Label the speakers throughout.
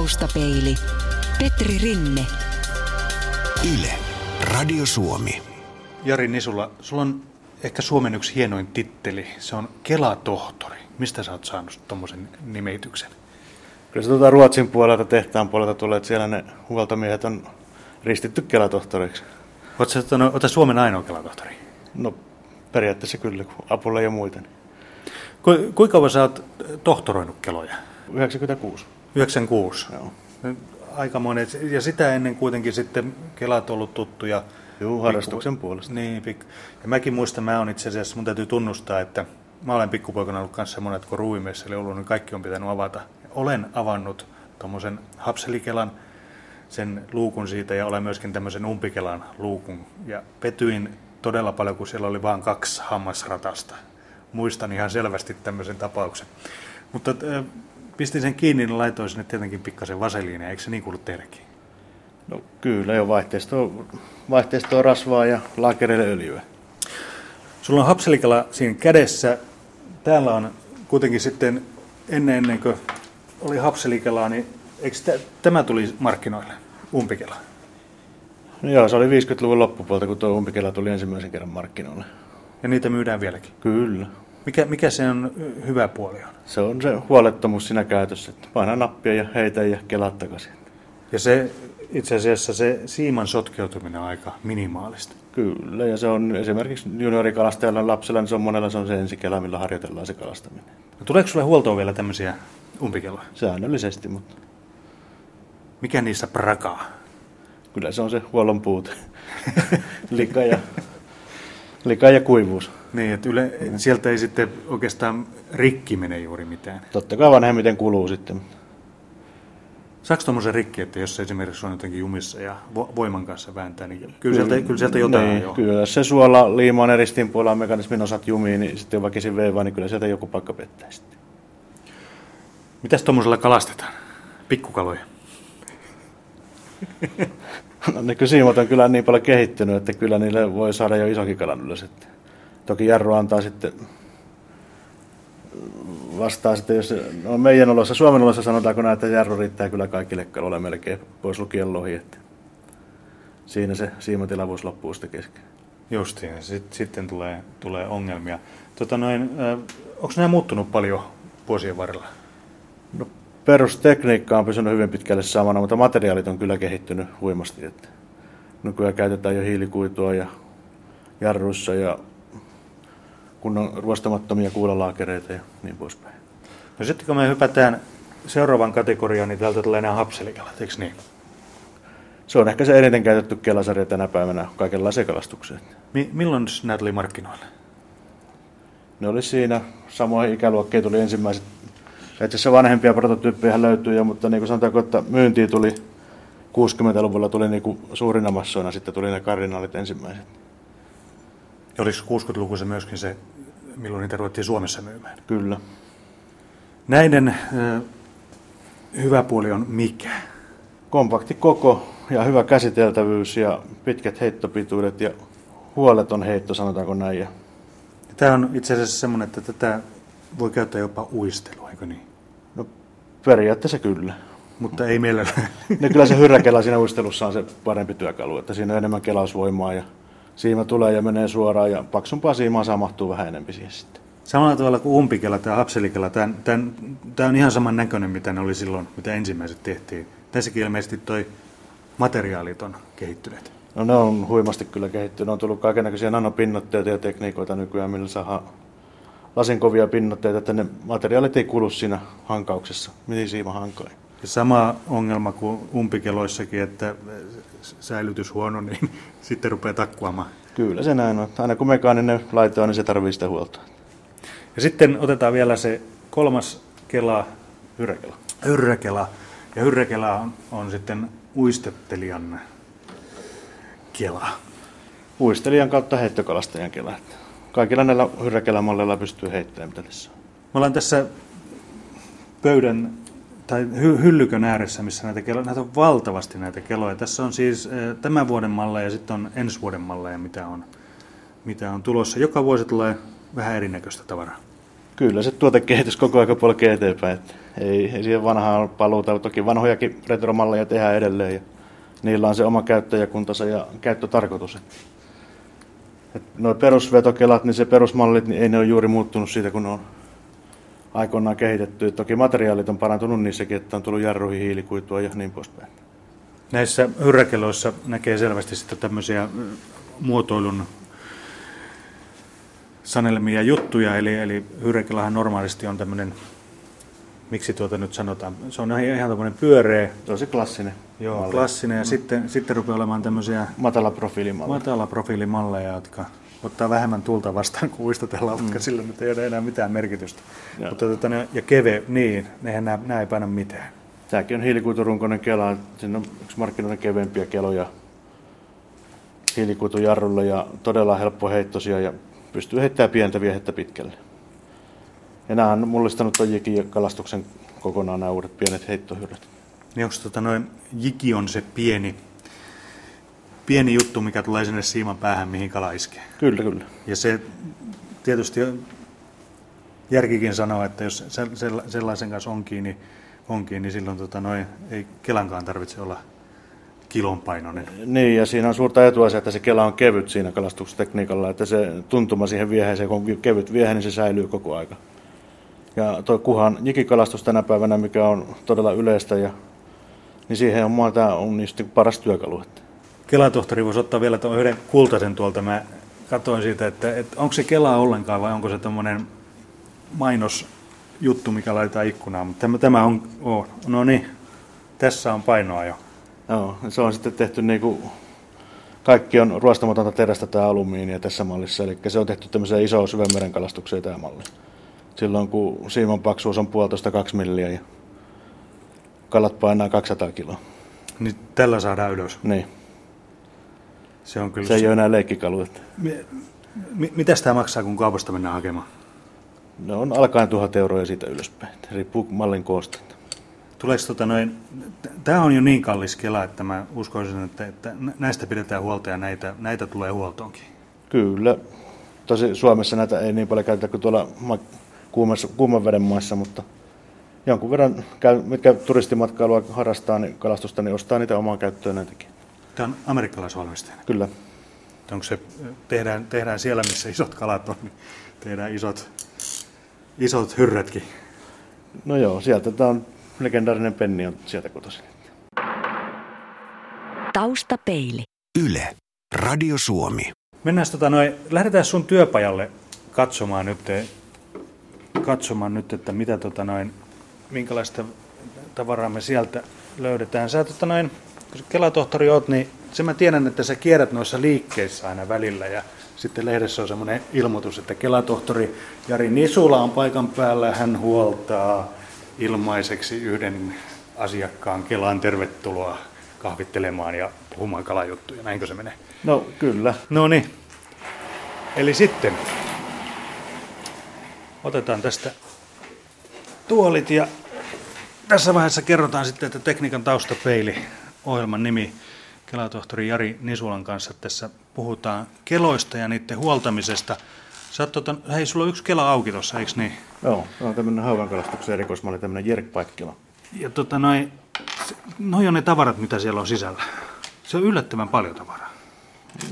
Speaker 1: Taustapeili. Petri Rinne.
Speaker 2: Yle, Radio Suomi.
Speaker 3: Jari Nisula, sulla on ehkä Suomen yksi hienoin titteli. Se on Kelatohtori. Mistä sä oot saanut tuommoisen nimityksen?
Speaker 4: Kyllä se tuota Ruotsin puolelta, tehtaan puolelta tulee, että siellä ne huoltomiehet on ristitty kelatohtoriksi.
Speaker 3: Oletko Suomen ainoa kelatohtori?
Speaker 4: No periaatteessa kyllä, kun apulla muita. Niin.
Speaker 3: Ku, kuinka kauan sä oot tohtoroinut keloja?
Speaker 4: 96.
Speaker 3: 96? Joo. Aikamoinen. Ja sitä ennen kuitenkin sitten kelat on ollut tuttuja.
Speaker 4: Joo, harrastuksen pikku... puolesta.
Speaker 3: Niin, pikku... ja mäkin muistan, mä on itse asiassa, mun täytyy tunnustaa, että mä olen pikkupoikana ollut kanssa semmoinen, että kun ruuimessa oli ollut, niin kaikki on pitänyt avata. Olen avannut tuommoisen hapselikelan, sen luukun siitä ja olen myöskin tämmöisen umpikelan luukun. Ja petyin todella paljon, kun siellä oli vain kaksi hammasratasta. Muistan ihan selvästi tämmöisen tapauksen. Mutta pistin sen kiinni, niin laitoin sinne tietenkin pikkasen vaseliinia. Eikö se niin kuulu tehdäkin?
Speaker 4: No kyllä, jo vaihteistoa, vaihteistoa rasvaa ja laakereille öljyä.
Speaker 3: Sulla on hapselikala siinä kädessä. Täällä on kuitenkin sitten ennen, ennen kuin oli hapselikalaa, niin eikö tämä tuli markkinoille, umpikela?
Speaker 4: No joo, se oli 50-luvun loppupuolta, kun tuo umpikela tuli ensimmäisen kerran markkinoille.
Speaker 3: Ja niitä myydään vieläkin?
Speaker 4: Kyllä.
Speaker 3: Mikä, mikä se on hyvä puoli on?
Speaker 4: Se on se huolettomuus siinä käytössä, että painaa nappia ja heitä ja kelaat takaisin.
Speaker 3: Ja se itse asiassa se siiman sotkeutuminen on aika minimaalista.
Speaker 4: Kyllä, ja se on esimerkiksi juniorikalastajalla lapsella, niin se on monella se on se ensikela, millä harjoitellaan se kalastaminen.
Speaker 3: No, tuleeko sulle huoltoon vielä tämmöisiä umpikelloja?
Speaker 4: Säännöllisesti, mutta...
Speaker 3: Mikä niissä prakaa?
Speaker 4: Kyllä se on se huollon puute. Lika ja, lika ja kuivuus.
Speaker 3: Niin, että yle, sieltä ei sitten oikeastaan rikki mene juuri mitään.
Speaker 4: Totta kai vanhemmiten kuluu sitten.
Speaker 3: Saako tuommoisen rikki, että jos esimerkiksi on jotenkin jumissa ja voiman kanssa vääntää, niin kyllä sieltä, kyllä sieltä jotain niin, jo.
Speaker 4: Kyllä, se suola liimaan eristin puolella mekanismin osat jumiin, niin sitten vaikka se veivaa, niin kyllä sieltä joku paikka pettää sitten.
Speaker 3: Mitäs tuommoisella kalastetaan? Pikkukaloja?
Speaker 4: no ne kysimot on kyllä niin paljon kehittynyt, että kyllä niille voi saada jo isokin kalan ylös. Että toki jarru antaa sitten vastaa sitten, jos no meidän olossa, Suomen olossa sanotaanko näin, että jarru riittää kyllä kaikille kaloille melkein, pois lukien lohi, että siinä se siimatilavuus loppuu sitten kesken.
Speaker 3: Justiin, sitten, sitten tulee, tulee ongelmia. Tota noin, onko nämä muuttunut paljon vuosien varrella?
Speaker 4: No, perustekniikka on pysynyt hyvin pitkälle samana, mutta materiaalit on kyllä kehittynyt huimasti. Että nykyään käytetään jo hiilikuitua ja jarruissa ja kunnon ruostamattomia kuulalaakereita ja niin poispäin.
Speaker 3: No sitten kun me hypätään seuraavan kategoriaan, niin täältä tulee nämä hapselikalat, eikö niin?
Speaker 4: Se on ehkä se eniten käytetty kelasarja tänä päivänä kaikenlaiseen kalastukseen.
Speaker 3: Mi- milloin nämä tuli markkinoille?
Speaker 4: Ne oli siinä, samoihin ikäluokkiin tuli ensimmäiset. Itse asiassa vanhempia prototyyppejä löytyy jo, mutta niin kuin sanotaanko, että myyntiin tuli 60-luvulla tuli niin kuin suurina massoina, sitten tuli ne kardinaalit ensimmäiset.
Speaker 3: Ja oliko 60 se myöskin se, milloin niitä ruvettiin Suomessa myymään?
Speaker 4: Kyllä.
Speaker 3: Näiden äh, hyvä puoli on mikä?
Speaker 4: Kompakti koko ja hyvä käsiteltävyys ja pitkät heittopituudet ja huoleton heitto, sanotaanko näin. Ja
Speaker 3: Tämä on itse asiassa semmoinen, että tätä voi käyttää jopa uistelua, eikö niin?
Speaker 4: No periaatteessa kyllä.
Speaker 3: Mutta ei meillä.
Speaker 4: no, kyllä se hyrräkela siinä uistelussa on se parempi työkalu, että siinä on enemmän kelausvoimaa ja siima tulee ja menee suoraan ja paksumpaa siimaa saa mahtuu vähän enemmän siihen sitten.
Speaker 3: Samalla tavalla kuin umpikela tai hapselikela, tämä, on ihan saman näköinen, mitä ne oli silloin, mitä ensimmäiset tehtiin. Tässäkin ilmeisesti toi materiaalit on kehittyneet.
Speaker 4: No ne on huimasti kyllä kehittynyt. On tullut kaikenlaisia nanopinnotteita ja tekniikoita nykyään, millä saa lasinkovia pinnotteita, että ne materiaalit ei kulu siinä hankauksessa, mihin siima hankoin.
Speaker 3: Ja sama ongelma kuin umpikeloissakin, että säilytys huono, niin sitten rupeaa takkuamaan.
Speaker 4: Kyllä se näin on. Aina kun mekaaninen laite on, niin se tarvitsee sitä huolta.
Speaker 3: Ja sitten otetaan vielä se kolmas kela.
Speaker 4: Hyrräkela.
Speaker 3: Hyrräkela. Ja hyrräkela on, on sitten uistettelijan kela.
Speaker 4: Uistelijan kautta heittokalastajan kela. Kaikilla näillä hyrräkelämalleilla pystyy heittämään, mitä tässä on.
Speaker 3: Me ollaan tässä pöydän tai hy- hyllykön ääressä, missä näitä kelloja, näitä on valtavasti näitä kelloja. Tässä on siis äh, tämän vuoden malleja ja sitten on ensi vuoden malleja, mitä on, mitä on tulossa. Joka vuosi tulee vähän erinäköistä tavaraa.
Speaker 4: Kyllä se tuotekehitys koko ajan polkee eteenpäin. Että ei, ei siihen vanhaan paluuta. Toki vanhojakin retromalleja tehdään edelleen. Ja niillä on se oma käyttäjäkuntansa ja käyttötarkoitus. Nuo perusvetokelat, niin se perusmallit, niin ei ne ole juuri muuttunut siitä, kun ne on aikoinaan kehitetty. Toki materiaalit on parantunut niissäkin, että on tullut jarruihin hiilikuitua ja niin poispäin.
Speaker 3: Näissä hyrräkeloissa näkee selvästi sitten tämmöisiä muotoilun sanelemia juttuja, eli, eli hyrräkelähän normaalisti on tämmöinen, miksi tuota nyt sanotaan, se on ihan tämmöinen pyöreä.
Speaker 4: Tosi klassinen.
Speaker 3: Joo, malli. klassinen, ja mm. sitten, sitten rupeaa olemaan tämmöisiä
Speaker 4: matala profiilimalleja.
Speaker 3: Matala profiilimalleja, jotka ottaa vähemmän tulta vastaan kuin uistotellaan, mm. koska sillä nyt ei ole enää mitään merkitystä. Ja, Mutta tota, ne, ja keve, niin, nehän nämä, nämä ei paina mitään.
Speaker 4: Tämäkin on hiilikuiturunkoinen kela, siinä on yksi markkinoiden kevempiä keloja hiilikuitujarrulla ja todella helppo heittosia ja pystyy heittämään pientä viehettä pitkälle. Ja nämä on mullistanut tuon kalastuksen kokonaan nämä uudet pienet heittohyrät.
Speaker 3: Niin onko tota noin, jiki on se pieni, pieni juttu, mikä tulee sinne siiman päähän, mihin kala iskee?
Speaker 4: Kyllä, kyllä.
Speaker 3: Ja se tietysti järkikin sanoo, että jos sellaisen kanssa on kiinni, on kiinni niin silloin tota noin, ei kelankaan tarvitse olla kilon painoinen.
Speaker 4: Niin, ja siinä on suurta etua se, että se kela on kevyt siinä kalastustekniikalla, että se tuntuma siihen vieheeseen, kun on kevyt viehe, niin se säilyy koko aika. Ja tuo kuhan jikikalastus tänä päivänä, mikä on todella yleistä, ja, niin siihen on, tämä on niistä paras työkalu.
Speaker 3: Kelatohtori voisi ottaa vielä tuon yhden kultaisen tuolta. Mä katsoin siitä, että, että onko se Kelaa ollenkaan vai onko se tämmöinen mainosjuttu, mikä laitetaan ikkunaan. Mutta tämä, tämä on, oh, no niin, tässä on painoa jo.
Speaker 4: Joo, se on sitten tehty niin kuin, kaikki on ruostamatonta terästä tai alumiinia tässä mallissa, eli se on tehty tämmöiseen isoon syvänmeren kalastukseen tämä malli. Silloin kun siiman paksuus on puolitoista kaksi milliä ja kalat painaa 200 kiloa.
Speaker 3: Niin tällä saadaan ylös?
Speaker 4: Niin.
Speaker 3: Se, on kyllä
Speaker 4: se ei se... ole enää leikkikalu.
Speaker 3: Mi- mi- mitä tämä maksaa, kun kaupasta mennään hakemaan?
Speaker 4: Ne on alkaen tuhat euroa ja siitä ylöspäin. Riippuu mallin koosta.
Speaker 3: Tuleeko tota noin, tämä on jo niin kallis kela, että mä uskoisin, että, että näistä pidetään huolta ja näitä, näitä tulee huoltoonkin.
Speaker 4: Kyllä. Tosi Suomessa näitä ei niin paljon käytetä kuin tuolla kuumassa, kuuman veden maissa, mutta jonkun verran, mitkä turistimatkailua harrastaa niin kalastusta, niin ostaa niitä omaan käyttöön näitäkin.
Speaker 3: Tämä on amerikkalaisvalmisteinen?
Speaker 4: Kyllä.
Speaker 3: Onko se, tehdään, tehdään siellä, missä isot kalat on, niin tehdään isot, isot hyrrätkin?
Speaker 4: No joo, sieltä tämä on legendaarinen penni on sieltä kotoisin.
Speaker 1: Taustapeili.
Speaker 2: Yle. Radio Suomi.
Speaker 3: Mennään tota noin, lähdetään sun työpajalle katsomaan nyt, katsomaan nyt että mitä tota noin, minkälaista tavaraa me sieltä löydetään. Sä tota noin, kun kelatohtori oot, niin se mä tiedän, että sä kierrät noissa liikkeissä aina välillä ja sitten lehdessä on semmoinen ilmoitus, että kelatohtori Jari Nisula on paikan päällä, hän huoltaa ilmaiseksi yhden asiakkaan Kelaan tervetuloa kahvittelemaan ja puhumaan kalajuttuja. Näinkö se menee?
Speaker 4: No kyllä.
Speaker 3: No niin. Eli sitten otetaan tästä tuolit ja tässä vaiheessa kerrotaan sitten, että tekniikan taustapeili ohjelman nimi kelatohtori Jari Nisulan kanssa tässä puhutaan keloista ja niiden huoltamisesta – Sä tota, hei, sulla on yksi kela auki tuossa, eikö niin?
Speaker 4: Joo, se on tämmöinen haukankalastuksen erikoismalli, tämmöinen jerkpaikkila.
Speaker 3: Ja tota noin, noi on ne tavarat, mitä siellä on sisällä. Se on yllättävän paljon tavaraa.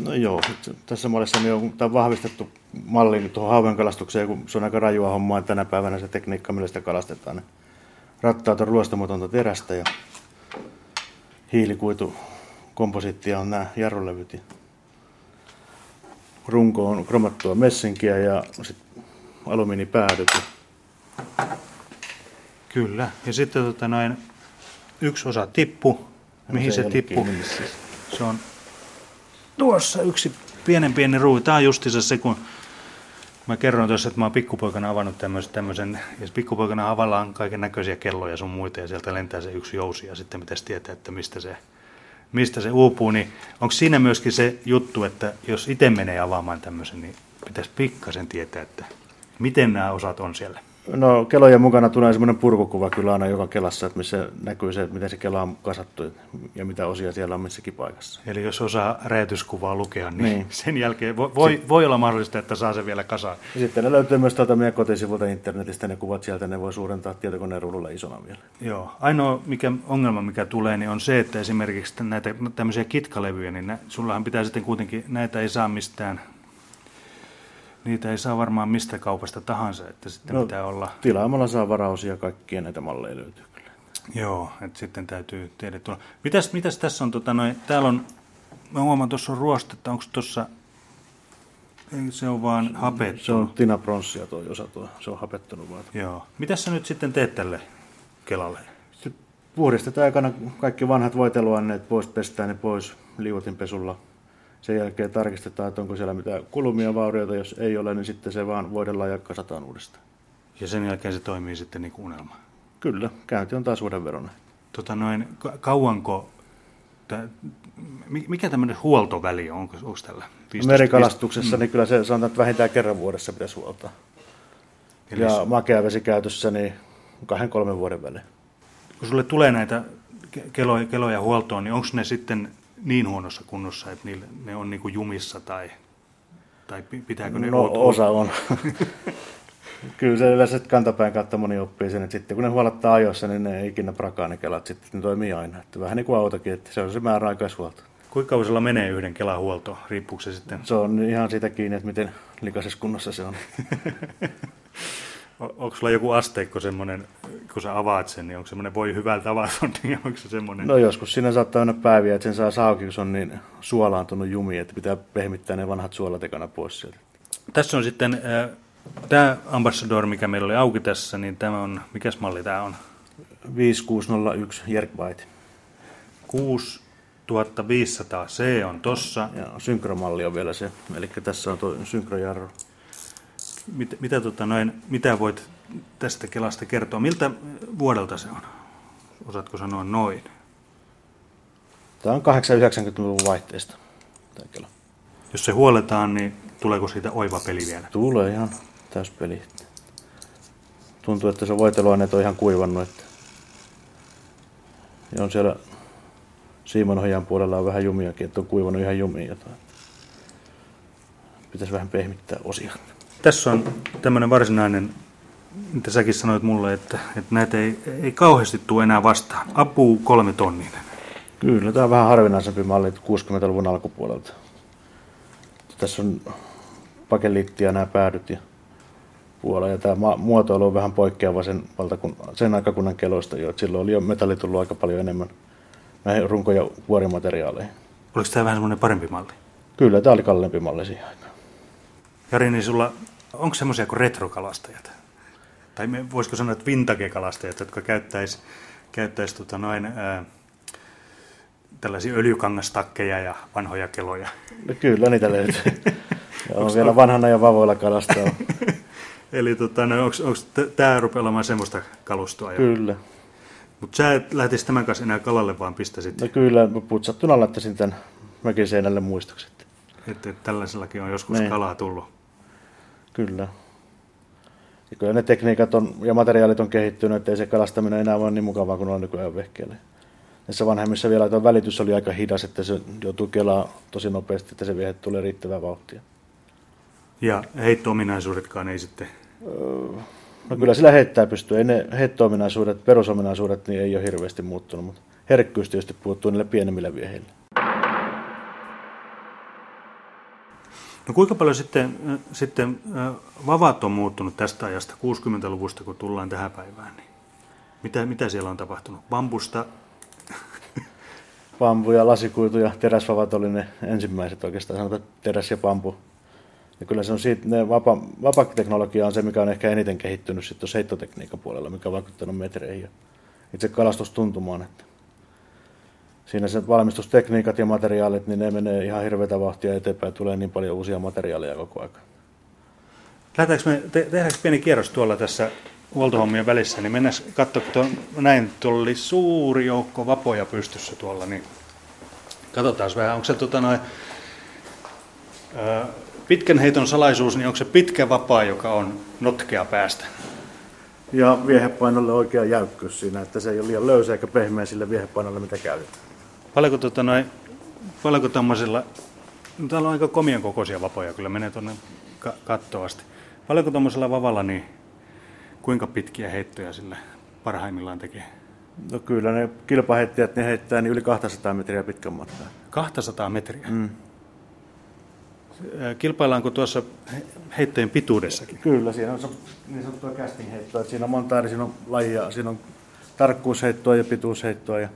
Speaker 4: No joo, tässä mallissa niin on tämä vahvistettu malli tuohon haukankalastukseen, kun se on aika rajua hommaa tänä päivänä se tekniikka, millä sitä kalastetaan. Ne rattaat on ruostamatonta terästä ja hiilikuitu komposittia on nämä jarrulevyt runko on kromattua messinkiä ja sitten alumiinipäädyt.
Speaker 3: Kyllä. Ja sitten tota noin, yksi osa tippu. Mihin se, se tippu? Se on tuossa yksi pienen pieni ruuvi. Tämä on justiinsa se, kun mä kerroin tuossa, että mä oon pikkupoikana avannut tämmöisen, tämmöisen ja pikkupoikana avallaan kaiken näköisiä kelloja sun muita, ja sieltä lentää se yksi jousi, ja sitten pitäisi tietää, että mistä se mistä se uupuu, niin onko siinä myöskin se juttu, että jos itse menee avaamaan tämmöisen, niin pitäisi pikkasen tietää, että miten nämä osat on siellä?
Speaker 4: No kelojen mukana tulee semmoinen purkukuva kyllä aina joka kelassa, että missä näkyy se, miten se kela on kasattu ja mitä osia siellä on missäkin paikassa.
Speaker 3: Eli jos osaa räjäytyskuvaa lukea, niin, niin. sen jälkeen voi, voi, voi olla mahdollista, että saa se vielä kasaan.
Speaker 4: Ja sitten ne löytyy myös tuolta meidän kotisivulta internetistä, ne kuvat sieltä, ne voi suurentaa tietokoneen ruudulla isona vielä.
Speaker 3: Joo. Ainoa mikä, ongelma, mikä tulee, niin on se, että esimerkiksi näitä tämmöisiä kitkalevyjä, niin nä, sullahan pitää sitten kuitenkin, näitä ei saa mistään Niitä ei saa varmaan mistä kaupasta tahansa, että sitten no, pitää olla...
Speaker 4: Tilaamalla saa varausia, kaikkia näitä malleja löytyy kyllä.
Speaker 3: Joo, että sitten täytyy tehdä tulla. Mitäs, mitäs tässä on, tota, noin, täällä on, mä huomaan tuossa on ruostetta, onko tuossa, se on vaan hapettunut.
Speaker 4: Se on Tina Pronssia tuo osa tuo, se on hapettunut vaan.
Speaker 3: Joo. Mitäs sä nyt sitten teet tälle Kelalle?
Speaker 4: Sitten puhdistetaan aikana kaikki vanhat voiteluanneet pois, pestään ne pois liuotinpesulla sen jälkeen tarkistetaan, että onko siellä mitään kulumia vaurioita. Jos ei ole, niin sitten se vaan voidellaan ja kasataan uudestaan.
Speaker 3: Ja sen jälkeen se toimii sitten niin kuin unelma?
Speaker 4: Kyllä, käynti on taas uuden veron.
Speaker 3: Tota noin, kauanko, mikä tämmöinen huoltoväli on, onko, onko tällä?
Speaker 4: 15, Merikalastuksessa, 15, niin kyllä se sanotaan, että vähintään kerran vuodessa pitäisi huoltaa. Eli ja makeavesikäytössä niin kahden kolmen vuoden välein.
Speaker 3: Kun sulle tulee näitä keloja, keloja huoltoon, niin onko ne sitten niin huonossa kunnossa, että niille, ne on niin kuin jumissa tai, tai pitääkö ne
Speaker 4: No osa on. Kyllä se yleensä kantapään kautta moni oppii sen, että sitten kun ne huolettaa ajoissa, niin ne ei ikinä prakaa ne kelat, sitten ne toimii aina. Että vähän niin kuin autokin, että se on se määräaikaishuolto.
Speaker 3: Kuinka kauan menee yhden kelan huolto? Riippuuko se sitten?
Speaker 4: Se on ihan siitä kiinni, että miten likaisessa kunnossa se on.
Speaker 3: onko sulla joku asteikko semmoinen, kun sä avaat sen, niin onko semmoinen voi hyvältä avata, niin onko se semmoinen?
Speaker 4: No joskus siinä saattaa mennä päiviä, että sen saa sauki, kun se on niin suolaantunut jumi, että pitää pehmittää ne vanhat suolat ekana pois sieltä.
Speaker 3: Tässä on sitten äh, tämä Ambassador, mikä meillä oli auki tässä, niin tämä on, mikäs malli tämä on?
Speaker 4: 5601 Jerkbite.
Speaker 3: 6500 C on tossa.
Speaker 4: Ja synkromalli on vielä se, eli tässä on tuo synkrojarru
Speaker 3: mit, mitä, tota noin, mitä voit tästä Kelasta kertoa? Miltä vuodelta se on? Osaatko sanoa noin?
Speaker 4: Tämä on 890-luvun vaihteesta. Tämä Kela.
Speaker 3: Jos se huoletaan, niin tuleeko siitä oiva peli vielä?
Speaker 4: Tulee ihan täyspeli. Tuntuu, että se voiteluaineet on ihan kuivannut. Että... Ja on siellä Siimonhojan puolella on vähän jumiakin, että on kuivannut ihan jumia. Pitäisi vähän pehmittää osia.
Speaker 3: Tässä on tämmöinen varsinainen, mitä säkin sanoit mulle, että, että näitä ei, ei kauheasti tule enää vastaan. Apu kolme tonninen.
Speaker 4: Kyllä, tämä on vähän harvinaisempi malli 60-luvun alkupuolelta. Tässä on pakeliittia nämä päädyt ja puolella. Ja tämä muotoilu on vähän poikkeava sen, valtakun, sen aikakunnan keloista jo. Silloin oli jo metalli tullut aika paljon enemmän näihin runko- ja vuorimateriaaleihin.
Speaker 3: Oliko tämä vähän semmoinen parempi malli?
Speaker 4: Kyllä, tämä oli kalliimpi malli siihen aikaan.
Speaker 3: Jari, niin sulla, onko semmoisia kuin retrokalastajat? Tai voisiko sanoa, että vintage-kalastajat, jotka käyttäisi käyttäis tota noin, ää, tällaisia öljykangastakkeja ja vanhoja keloja?
Speaker 4: No kyllä, niitä löytyy. on vielä vanhana ja vavoilla kalastaa.
Speaker 3: Eli tota, no, onko tämä rupeaa olemaan semmoista kalustoa?
Speaker 4: Kyllä.
Speaker 3: Mutta sä et lähtisi tämän kanssa enää kalalle, vaan pistäisit...
Speaker 4: No kyllä, putsattuna laittaisin tämän mökin seinälle muistokset.
Speaker 3: Että et tällaisellakin on joskus niin. kalaa tullut.
Speaker 4: Kyllä. Ja kyllä ne tekniikat on, ja materiaalit on kehittynyt, ettei se kalastaminen enää ole niin mukavaa kuin on nykyään vehkeelle. Näissä vanhemmissa vielä tuo välitys oli aika hidas, että se joutuu kelaa tosi nopeasti, että se viehe tulee riittävää vauhtia.
Speaker 3: Ja heitto-ominaisuudetkaan ei sitten...
Speaker 4: No kyllä sillä heittää pystyy. Ei ne heitto-ominaisuudet, perusominaisuudet, niin ei ole hirveästi muuttunut, mutta herkkyys tietysti puuttuu niille pienemmille viehille.
Speaker 3: No kuinka paljon sitten, äh, sitten äh, vavat on muuttunut tästä ajasta 60-luvusta, kun tullaan tähän päivään? Niin mitä, mitä siellä on tapahtunut? Bambusta?
Speaker 4: Bambu ja lasikuitu ja teräsvavat oli ne ensimmäiset oikeastaan, sanotaan teräs ja bambu. Ja kyllä se on siitä, ne vapa, vapateknologia on se, mikä on ehkä eniten kehittynyt sitten heittotekniikan puolella, mikä on vaikuttanut metreihin ja itse kalastustuntumaan. Että siinä se valmistustekniikat ja materiaalit, niin ne menee ihan hirveätä vauhtia eteenpäin. Tulee niin paljon uusia materiaaleja koko ajan.
Speaker 3: Lähdetäänkö me, te, tehdäänkö pieni kierros tuolla tässä huoltohommien välissä, niin mennään katsoa, kun näin, tuolla oli suuri joukko vapoja pystyssä tuolla, niin katsotaan vähän, onko se tota noin, pitkän heiton salaisuus, niin onko se pitkä vapaa, joka on notkea päästä?
Speaker 4: Ja viehepainolle oikea jäykkyys siinä, että se ei ole liian löysä eikä pehmeä sille viehepainolle, mitä käytetään.
Speaker 3: Paljonko, tota noin, paljonko tommosella, no täällä on aika komian kokoisia vapoja, kyllä menee tuonne ka- kattoon asti. Paljonko tuommoisella vavalla, niin kuinka pitkiä heittoja sillä parhaimmillaan tekee?
Speaker 4: No kyllä ne kilpaheittäjät ne heittää niin yli 200 metriä pitkän matkan.
Speaker 3: 200 metriä? Mm. Kilpaillaanko tuossa he- heittojen pituudessakin?
Speaker 4: Kyllä, siinä on se niin sanottua casting heittoa. Siinä on monta eri siinä on lajia. Siinä on tarkkuusheittoa ja pituusheittoa. Ja,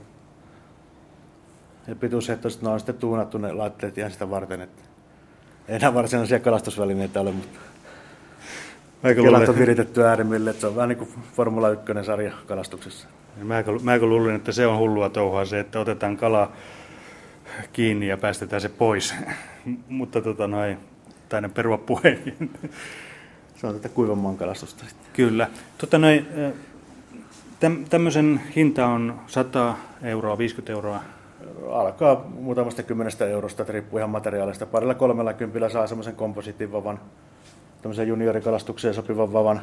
Speaker 4: ja pituusheittoista ne on sitten tuunattu ne laitteet ihan sitä varten. Että ei nämä varsinaisia kalastusvälineitä ole, mutta
Speaker 3: Mäkö
Speaker 4: kelat on viritetty äärimmille. Että se on vähän niin kuin Formula 1 sarja kalastuksessa.
Speaker 3: mäkö, mäkö luulin, että se on hullua touhua se, että otetaan kala kiinni ja päästetään se pois. Mutta tota noin, taidan perua puheen.
Speaker 4: Se on tätä kuivan maan kalastusta sitten.
Speaker 3: Kyllä. Tota noin, täm, tämmöisen hinta on 100 euroa, 50 euroa.
Speaker 4: Alkaa muutamasta kymmenestä eurosta, että riippuu ihan materiaalista. Parilla kolmella kympillä saa semmoisen komposiittivavan, tämmöisen juniorikalastukseen sopivan vavan.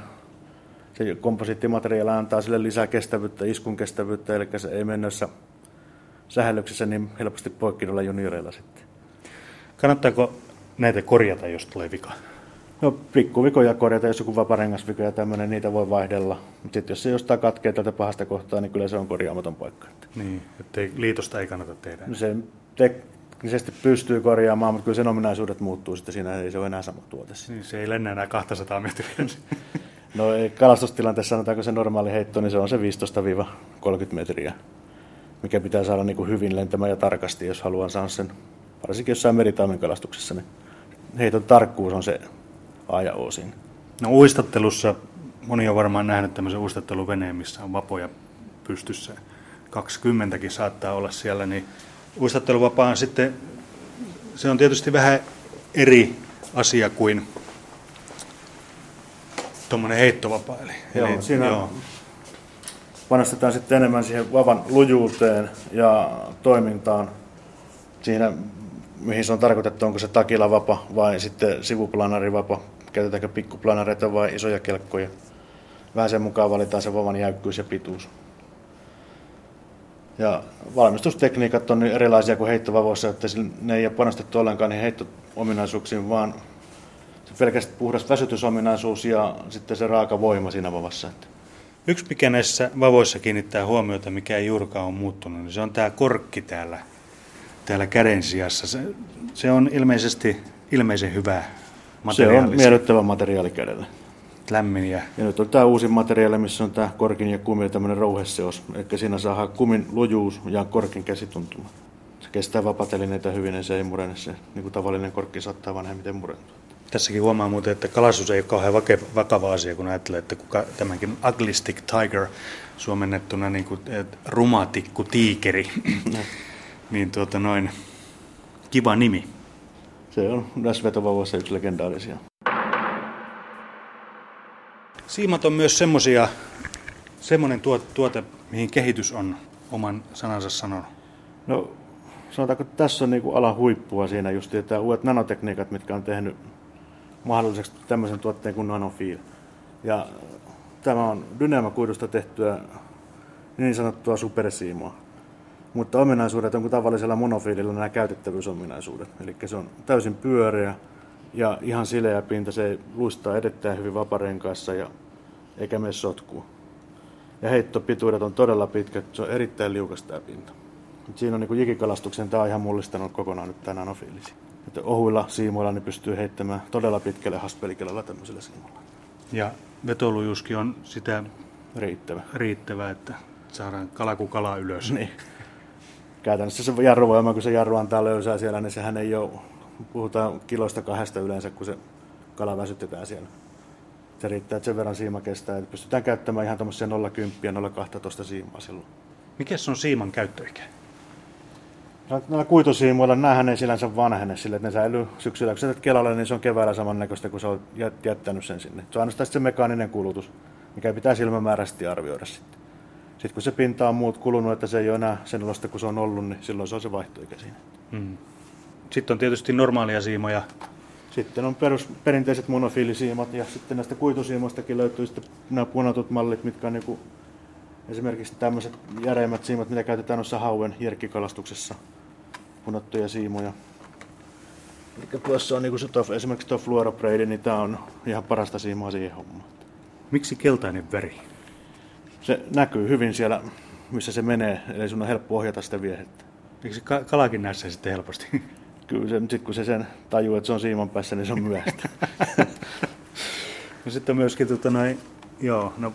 Speaker 4: Se komposiittimateriaali antaa sille lisää kestävyyttä, iskun kestävyyttä, eli se ei mennessä sähellyksessä niin helposti poikki noilla junioreilla sitten.
Speaker 3: Kannattaako näitä korjata, jos tulee vika?
Speaker 4: No pikkuvikoja korjata, jos joku vaparengasviko ja tämmöinen, niitä voi vaihdella. Mutta sitten jos se jostain katkee tältä pahasta kohtaa, niin kyllä se on korjaamaton paikka.
Speaker 3: Niin, että liitosta ei kannata tehdä.
Speaker 4: No se teknisesti pystyy korjaamaan, mutta kyllä sen ominaisuudet muuttuu sitten siinä, ei se ole enää sama tuote.
Speaker 3: Niin, se ei lennä enää 200 metriä.
Speaker 4: No kalastustilanteessa sanotaanko se normaali heitto, niin se on se 15-30 metriä, mikä pitää saada niin kuin hyvin lentämään ja tarkasti, jos haluaa saada sen, varsinkin jossain meritaimen kalastuksessa, niin heiton tarkkuus on se A ja O siinä.
Speaker 3: No uistattelussa, moni on varmaan nähnyt tämmöisen uistatteluveneen, missä on vapoja pystyssä. 20kin saattaa olla siellä, niin uistatteluvapaa on sitten, se on tietysti vähän eri asia kuin tuommoinen heittovapaa. Eli,
Speaker 4: Joo,
Speaker 3: eli,
Speaker 4: siinä panostetaan sitten enemmän siihen vavan lujuuteen ja toimintaan siinä, mihin se on tarkoitettu, onko se takilavapa vai sitten sivuplanarivapa, käytetäänkö pikkuplanareita vai isoja kelkkoja. Vähän sen mukaan valitaan se vavan jäykkyys ja pituus. Ja valmistustekniikat on niin erilaisia kuin heittovavoissa, että ne ei ole panostettu ollenkaan niihin heitto-ominaisuuksiin, vaan se pelkästään puhdas väsytysominaisuus ja sitten se raaka voima siinä vavassa.
Speaker 3: Yksi mikä näissä vavoissa kiinnittää huomiota, mikä ei juurikaan ole muuttunut, niin se on tämä korkki täällä, täällä käden sijassa. Se, se on ilmeisesti ilmeisen hyvä
Speaker 4: Se on miellyttävä materiaali kädellä.
Speaker 3: lämmin ja
Speaker 4: Ja nyt on tämä uusi materiaali, missä on tämä korkin ja kumin tämmöinen rouheseos. Eli siinä saadaan kumin lujuus ja korkin käsituntuma. Se kestää vapatelineitä hyvin ja se ei murene se. Niin kuin tavallinen korkki saattaa vanhemmiten murentua.
Speaker 3: Tässäkin huomaa muuten, että kalastus ei ole kauhean vake- vakava asia, kun ajattelee, että kuka, tämänkin Ugly Stick Tiger suomennettuna niin kuin, rumatikku tiikeri, niin tuota noin, kiva nimi.
Speaker 4: Se on näissä vetovauvoissa yksi legendaarisia.
Speaker 3: Siimat on myös semmosia, semmoinen tuote, tuote, mihin kehitys on oman sanansa sanonut.
Speaker 4: No sanotaanko, että tässä on niinku alan huippua siinä just tämä uudet nanotekniikat, mitkä on tehnyt mahdolliseksi tämmöisen tuotteen kuin Nanofeel. Ja tämä on dynamakuidusta tehtyä niin sanottua supersiimoa. Mutta ominaisuudet on kuin tavallisella monofiililla nämä käytettävyysominaisuudet. Eli se on täysin pyöreä ja ihan sileä pinta. Se luistaa edettää hyvin vaparenkaassa ja eikä mene sotkuun. Ja heittopituudet on todella pitkät. Se on erittäin liukas tämä pinta. Mut Siinä on niin jikikalastuksen, tämä on ihan mullistanut kokonaan nyt tämä nanofiilisi. Että ohuilla siimoilla niin pystyy heittämään todella pitkälle haspelikelalla tämmöisellä siimolla.
Speaker 3: Ja vetolujuuskin on sitä
Speaker 4: Riittävä.
Speaker 3: riittävää, että saadaan kala kuin kala ylös.
Speaker 4: Niin. Käytännössä se jarruvoima, kun se jarru antaa löysää siellä, niin sehän ei ole, puhutaan kiloista kahdesta yleensä, kun se kala väsytetään siellä. Se riittää, että sen verran siima kestää, että pystytään käyttämään ihan tuommoisia 0,10 ja 0,12 siimaa silloin.
Speaker 3: Mikäs on siiman käyttöikä?
Speaker 4: Näillä kuitusiimoilla, näähän ei sillänsä vanhene sille, että ne säilyy syksyllä. Kun sä kelalle, niin se on keväällä samannäköistä, kun sä oot jät- jättänyt sen sinne. Se on ainoastaan se mekaaninen kulutus, mikä pitää silmämääräisesti arvioida sitten. Sitten kun se pinta on muut kulunut, että se ei ole enää sen olosta kuin se on ollut, niin silloin se on se vaihtoikä siinä.
Speaker 3: Mm. Sitten on tietysti normaalia siimoja,
Speaker 4: Sitten on perus, perinteiset monofiilisiimat ja sitten näistä kuitusiimoistakin löytyy sitten nämä punotut mallit, mitkä on niin esimerkiksi tämmöiset järeimmät siimat, mitä käytetään noissa hauen jerkkikalastuksessa, punottuja siimoja. Eli tuossa on niin se tof, esimerkiksi tuo fluoropreidi, niin tämä on ihan parasta siimaa siihen hommaan.
Speaker 3: Miksi keltainen väri?
Speaker 4: Se näkyy hyvin siellä, missä se menee, eli sun on helppo ohjata sitä viehettä.
Speaker 3: Eikö se kalakin näe sen sitten helposti?
Speaker 4: Kyllä se, sit kun se sen tajuu, että se on siiman päässä, niin se on myöhäistä.
Speaker 3: no sitten myöskin tota noin, joo, no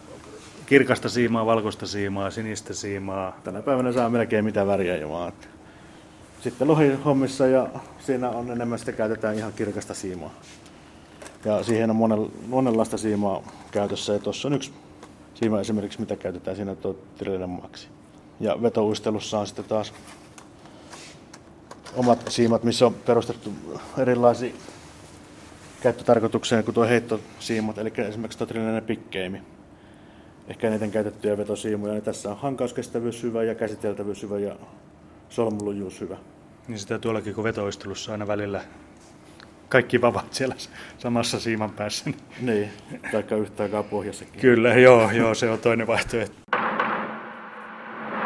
Speaker 3: kirkasta siimaa, valkoista siimaa, sinistä siimaa.
Speaker 4: Tänä päivänä saa melkein mitä väriä jo vaan. Sitten lohihommissa ja siinä on enemmän sitä käytetään ihan kirkasta siimaa. Ja siihen on monen, monenlaista siimaa käytössä ja tuossa on yksi siima esimerkiksi, mitä käytetään siinä tuo. Ja vetouistelussa on sitten taas omat siimat, missä on perustettu erilaisia käyttötarkoitukseen kuin tuo heittosiimat, eli esimerkiksi tuo Trilinen pikkeimi. Ehkä eniten käytettyjä vetosiimuja, niin tässä on hankauskestävyys hyvä ja käsiteltävyys hyvä ja solmulujuus hyvä.
Speaker 3: Niin sitä tuollakin kuin vetoistelussa aina välillä kaikki vavat siellä samassa siiman päässä.
Speaker 4: Niin, taikka yhtä aikaa pohjassakin.
Speaker 3: Kyllä, joo, joo, se on toinen vaihtoehto.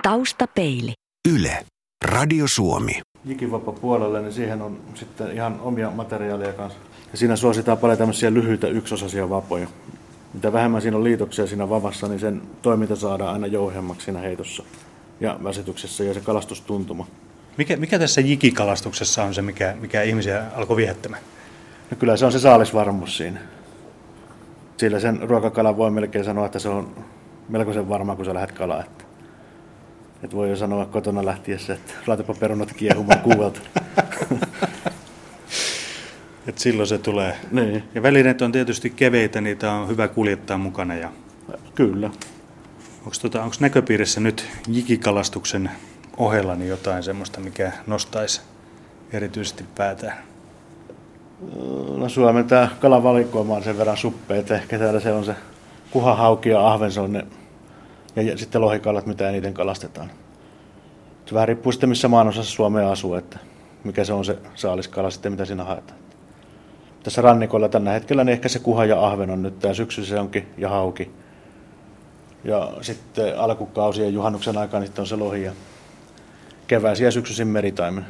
Speaker 1: Taustapeili.
Speaker 2: Yle. Radio Suomi.
Speaker 4: Jikivappa puolelle, niin siihen on sitten ihan omia materiaaleja kanssa. Ja siinä suositaan paljon tämmöisiä lyhyitä yksosaisia vapoja. Mitä vähemmän siinä on liitoksia siinä vavassa, niin sen toiminta saadaan aina jouhemmaksi siinä heitossa ja väsytyksessä ja se kalastustuntuma.
Speaker 3: Mikä, mikä tässä jikikalastuksessa on se, mikä, mikä ihmisiä alkoi viehättämään?
Speaker 4: No kyllä se on se saalisvarmuus siinä. Sillä sen ruokakalan voi melkein sanoa, että se on melkoisen varma, kun sä lähdet kalaa. Että, että voi jo sanoa kotona lähtiessä, että laitapa perunat kiehumaan kuuvelta.
Speaker 3: Et silloin se tulee.
Speaker 4: Niin.
Speaker 3: Ja välineet on tietysti keveitä, niitä on hyvä kuljettaa mukana. Ja...
Speaker 4: Kyllä.
Speaker 3: Onko tota, näköpiirissä nyt jikikalastuksen ohella niin jotain semmoista, mikä nostaisi erityisesti päätään?
Speaker 4: No Suomen tämä kalavalikoima on sen verran suppea, että ehkä täällä se on se kuhahauki ja ahvensonne ja sitten lohikalat, mitä eniten kalastetaan. Se vähän riippuu sitten, missä maanosassa Suomea asuu, että mikä se on se saaliskala sitten, mitä siinä haetaan. Tässä rannikolla tällä hetkellä niin ehkä se kuha ja ahven on nyt, tämä syksy se onkin ja hauki. Ja sitten alkukausi ja juhannuksen aikaan sitten on se lohi ja keväisin ja syksyisin meritaimen.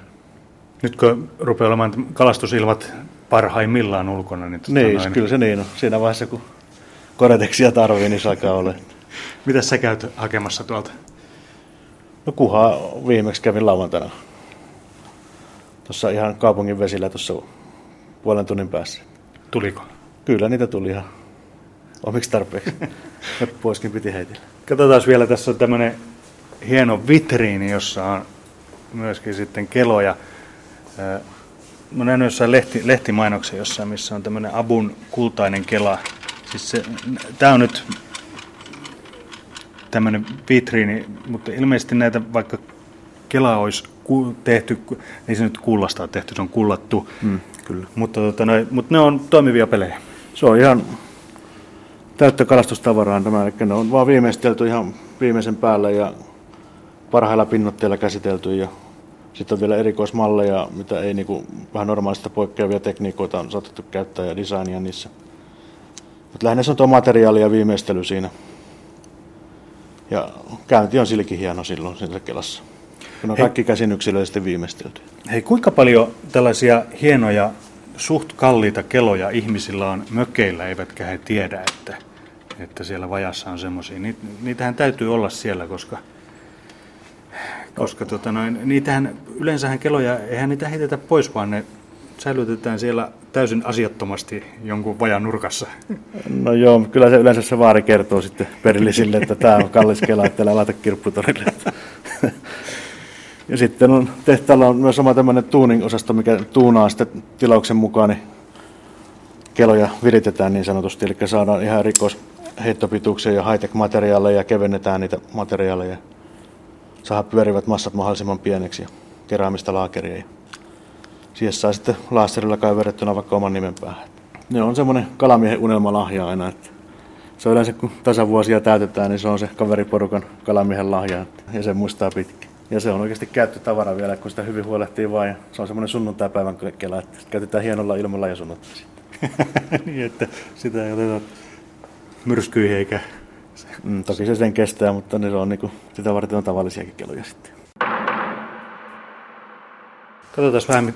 Speaker 3: Nyt kun rupeaa olemaan kalastusilmat parhaimmillaan ulkona, niin...
Speaker 4: Tota niin, noin... kyllä se niin on. Siinä vaiheessa, kun koreteksia tarvii, niin se alkaa olla.
Speaker 3: Mitä sä käyt hakemassa tuolta?
Speaker 4: No kuhaa viimeksi kävin lauantaina. Tuossa ihan kaupungin vesillä tuossa puolen tunnin päässä.
Speaker 3: Tuliko?
Speaker 4: Kyllä niitä tuli ihan omiksi tarpeeksi. Poiskin piti heitellä.
Speaker 3: Katsotaan vielä, tässä on tämmöinen hieno vitriini, jossa on myöskin sitten keloja. Mä näin jossain lehti, lehtimainoksen jossain, missä on tämmöinen Abun kultainen kela. Siis se, tää on nyt tämmöinen vitriini, mutta ilmeisesti näitä vaikka kela olisi tehty, ei se nyt kullasta ole tehty, se on kullattu. Mm, kyllä. Mutta, tota, no, mutta ne on toimivia pelejä.
Speaker 4: Se on ihan täyttä kalastustavaraa tämä, eli ne on vaan viimeistelty ihan viimeisen päälle ja parhailla pinnotteilla käsitelty ja sitten on vielä erikoismalleja, mitä ei niinku, vähän normaalista poikkeavia tekniikoita on saatettu käyttää ja designia niissä. Mutta lähinnä se on tuo materiaali ja viimeistely siinä. Ja käynti on silläkin hieno silloin siinä kelassa. Kun on Hei. kaikki käsin yksilöllisesti viimeistelty.
Speaker 3: Hei, kuinka paljon tällaisia hienoja, suht kalliita keloja ihmisillä on mökeillä, eivätkä he tiedä, että, että siellä vajassa on semmoisia. Niitähän täytyy olla siellä, koska koska tota noin, niitähän, yleensähän keloja, eihän niitä heitetä pois, vaan ne säilytetään siellä täysin asiattomasti jonkun vajan nurkassa.
Speaker 4: No joo, kyllä se yleensä se vaari kertoo sitten perillisille, että tämä on kallis kela, että älä laita kirpputorille. Ja sitten on, tehtaalla on myös oma tämmöinen tuuning-osasto, mikä tuunaa sitten tilauksen mukaan, niin keloja viritetään niin sanotusti, eli saadaan ihan rikos heittopituuksia ja high-tech-materiaaleja ja kevennetään niitä materiaaleja saada pyörivät massat mahdollisimman pieneksi ja keräämistä laakeria. Ja siihen saa sitten laaserilla kaiverrettuna vaikka oman nimen päähän. Ne on semmoinen kalamiehen unelmalahja aina, että se on yleensä kun tasavuosia täytetään, niin se on se kaveriporukan kalamiehen lahja ja sen muistaa pitkä. Ja se on oikeasti käyttötavara vielä, kun sitä hyvin huolehtii vaan. Ja se on semmoinen sunnuntaipäivän kela, että käytetään hienolla ilmalla ja sunnuntaisin.
Speaker 3: niin, että sitä ei oteta myrskyihin eikä...
Speaker 4: Mm, toki se sen kestää, mutta niin se on niinku, sitä varten on tavallisiakin keloja sitten.
Speaker 3: Katsotaan vähän,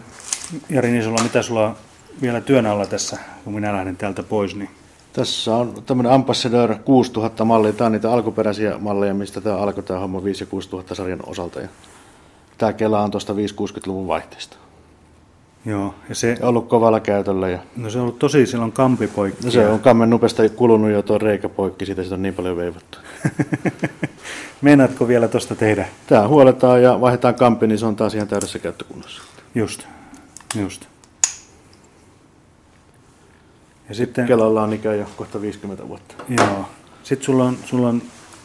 Speaker 3: Jari Nisola, mitä sulla on vielä työn alla tässä, kun minä lähden täältä pois, niin
Speaker 4: Tässä on tämmöinen Ambassador 6000 malli. Tämä on niitä alkuperäisiä malleja, mistä tämä alkoi tämä homma 5 ja 6000 sarjan osalta. Ja tämä kela on tuosta 5-60-luvun vaihteesta.
Speaker 3: Joo, ja se,
Speaker 4: Ja ollut kovalla käytöllä ja
Speaker 3: no se on ollut tosi silloin kampipoikki.
Speaker 4: no se on kammen nupesta kulunut jo tuo reikä poikki, siitä sitä on niin paljon veivattu.
Speaker 3: Meinaatko vielä tosta tehdä?
Speaker 4: Tämä huoletaan ja vaihdetaan kampi, niin se on taas ihan täydessä käyttökunnossa.
Speaker 3: Just, just. Ja sitten,
Speaker 4: Kelalla on ikää jo kohta 50 vuotta.
Speaker 3: joo, sitten sulla on, sulla on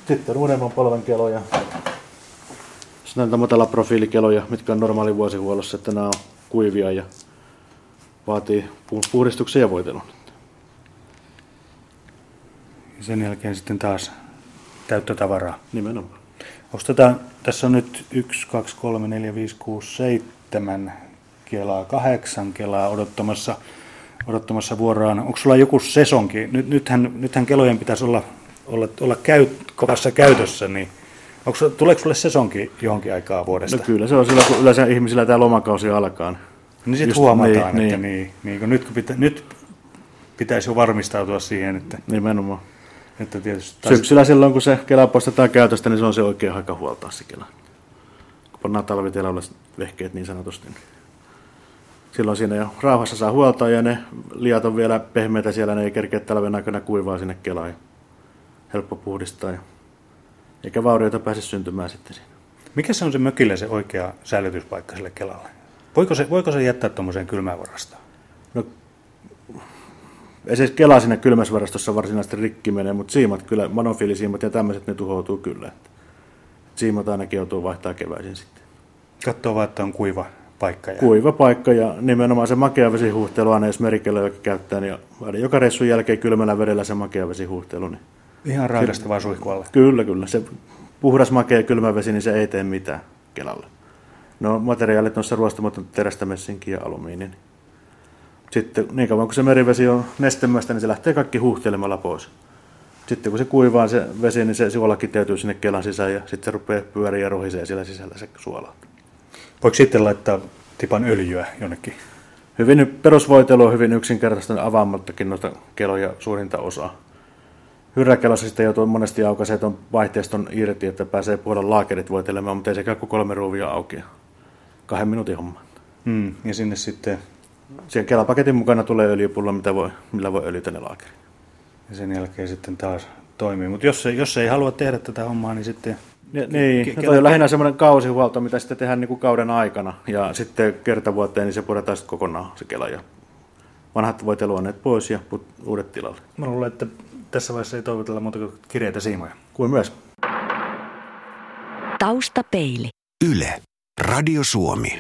Speaker 4: Sitten on uudemman polven keloja. Sitten matala profiilikeloja, mitkä on normaali vuosihuollossa, että nämä on kuivia ja vaatii pu- puhdistuksen ja voitelun.
Speaker 3: ja sen jälkeen sitten taas täyttötavaraa.
Speaker 4: Nimenomaan.
Speaker 3: Onko tätä, tässä on nyt 1, 2, 3, 4, 5, 6, 7 kelaa, kahdeksan kelaa odottamassa, odottamassa vuoroaan. Onko sulla joku sesonki? Nyt, nythän, nythän kelojen pitäisi olla, olla, olla käy, kovassa käytössä, niin onko, tuleeko sulle sesonki johonkin aikaa vuodesta?
Speaker 4: No kyllä se on silloin, kun yleensä ihmisillä tämä lomakausi alkaa.
Speaker 3: Niin sitten huomataan,
Speaker 4: niin,
Speaker 3: että
Speaker 4: niin.
Speaker 3: niin, niin, kun nyt, kun pitä, nyt pitäisi jo varmistautua siihen, että,
Speaker 4: Nimenomaan.
Speaker 3: että tietysti taas,
Speaker 4: Syksyllä silloin, kun se kela poistetaan käytöstä, niin se on se oikea aika huoltaa se kela. Kun pannaan talvitilalle vehkeet niin sanotusti. niin Silloin siinä jo rauhassa saa huoltaa ja ne liat on vielä pehmeitä siellä, ne ei kerkeä talven aikana kuivaa sinne kelaan. ja Helppo puhdistaa. Ja eikä vaurioita pääse syntymään sitten siinä.
Speaker 3: mikä se on se mökillä se oikea säilytyspaikka sille kelalle? Voiko se, voiko se jättää tuommoiseen kylmään varastoon?
Speaker 4: No, ei se kela siinä kylmäsvarastossa varsinaisesti rikki menee, mutta siimat kyllä, monofiilisiimat ja tämmöiset, ne tuhoutuu kyllä. Siimat ainakin joutuu vaihtaa keväisin sitten.
Speaker 3: Katsoo vaan, että on kuiva paikka. Ja...
Speaker 4: Kuiva paikka ja nimenomaan se makea vesihuhtelu aina, jos merikelöjäkin käyttää, niin joka reissun jälkeen kylmällä vedellä se makea vesihuhtelu. Niin
Speaker 3: Ihan raidasta vaan suihkualle.
Speaker 4: kyllä, kyllä. Se puhdas makea kylmä vesi, niin se ei tee mitään kelalle. No materiaalit on terästä, messinkiä ja alumiini. niin Sitten niin kauan kun se merivesi on nestemästä, niin se lähtee kaikki huuhtelemalla pois. Sitten kun se kuivaa se vesi, niin se suola kiteytyy sinne kelan sisään ja sitten se rupeaa pyöriä ja rohisee siellä sisällä se suola.
Speaker 3: Voiko sitten laittaa tipan öljyä jonnekin?
Speaker 4: Hyvin perusvoitelu on hyvin yksinkertaista avaamattakin noita keloja suurinta osaa. Sitten joutuu monesti aukaisee tuon vaihteiston irti, että pääsee puolella laakerit voitelemaan, mutta ei se käy kuin kolme ruuvia auki. Kahden minuutin homma.
Speaker 3: Hmm. Ja sinne sitten,
Speaker 4: Siihen kelapaketin mukana tulee öljypullo, mitä voi, millä voi öljytä ne laakerit.
Speaker 3: ja sen jälkeen sitten taas toimii. Mutta jos, jos ei halua tehdä tätä hommaa, niin sitten
Speaker 4: Ja, niin,
Speaker 3: Ke-
Speaker 4: no toi on lähinnä semmoinen kausihuolto, mitä sitten tehdään niin kuin kauden aikana. Ja sitten kertavuoteen, niin se puretaan sitten kokonaan se kela. Ja vanhat voiteluoneet pois ja put, uudet tilalle.
Speaker 3: mä luulen, että tässä vaiheessa ei toivotella muuta kuin kireitä siimoja.
Speaker 4: Kuin myös
Speaker 1: Taustapeili.
Speaker 2: Yle. Radio Suomi.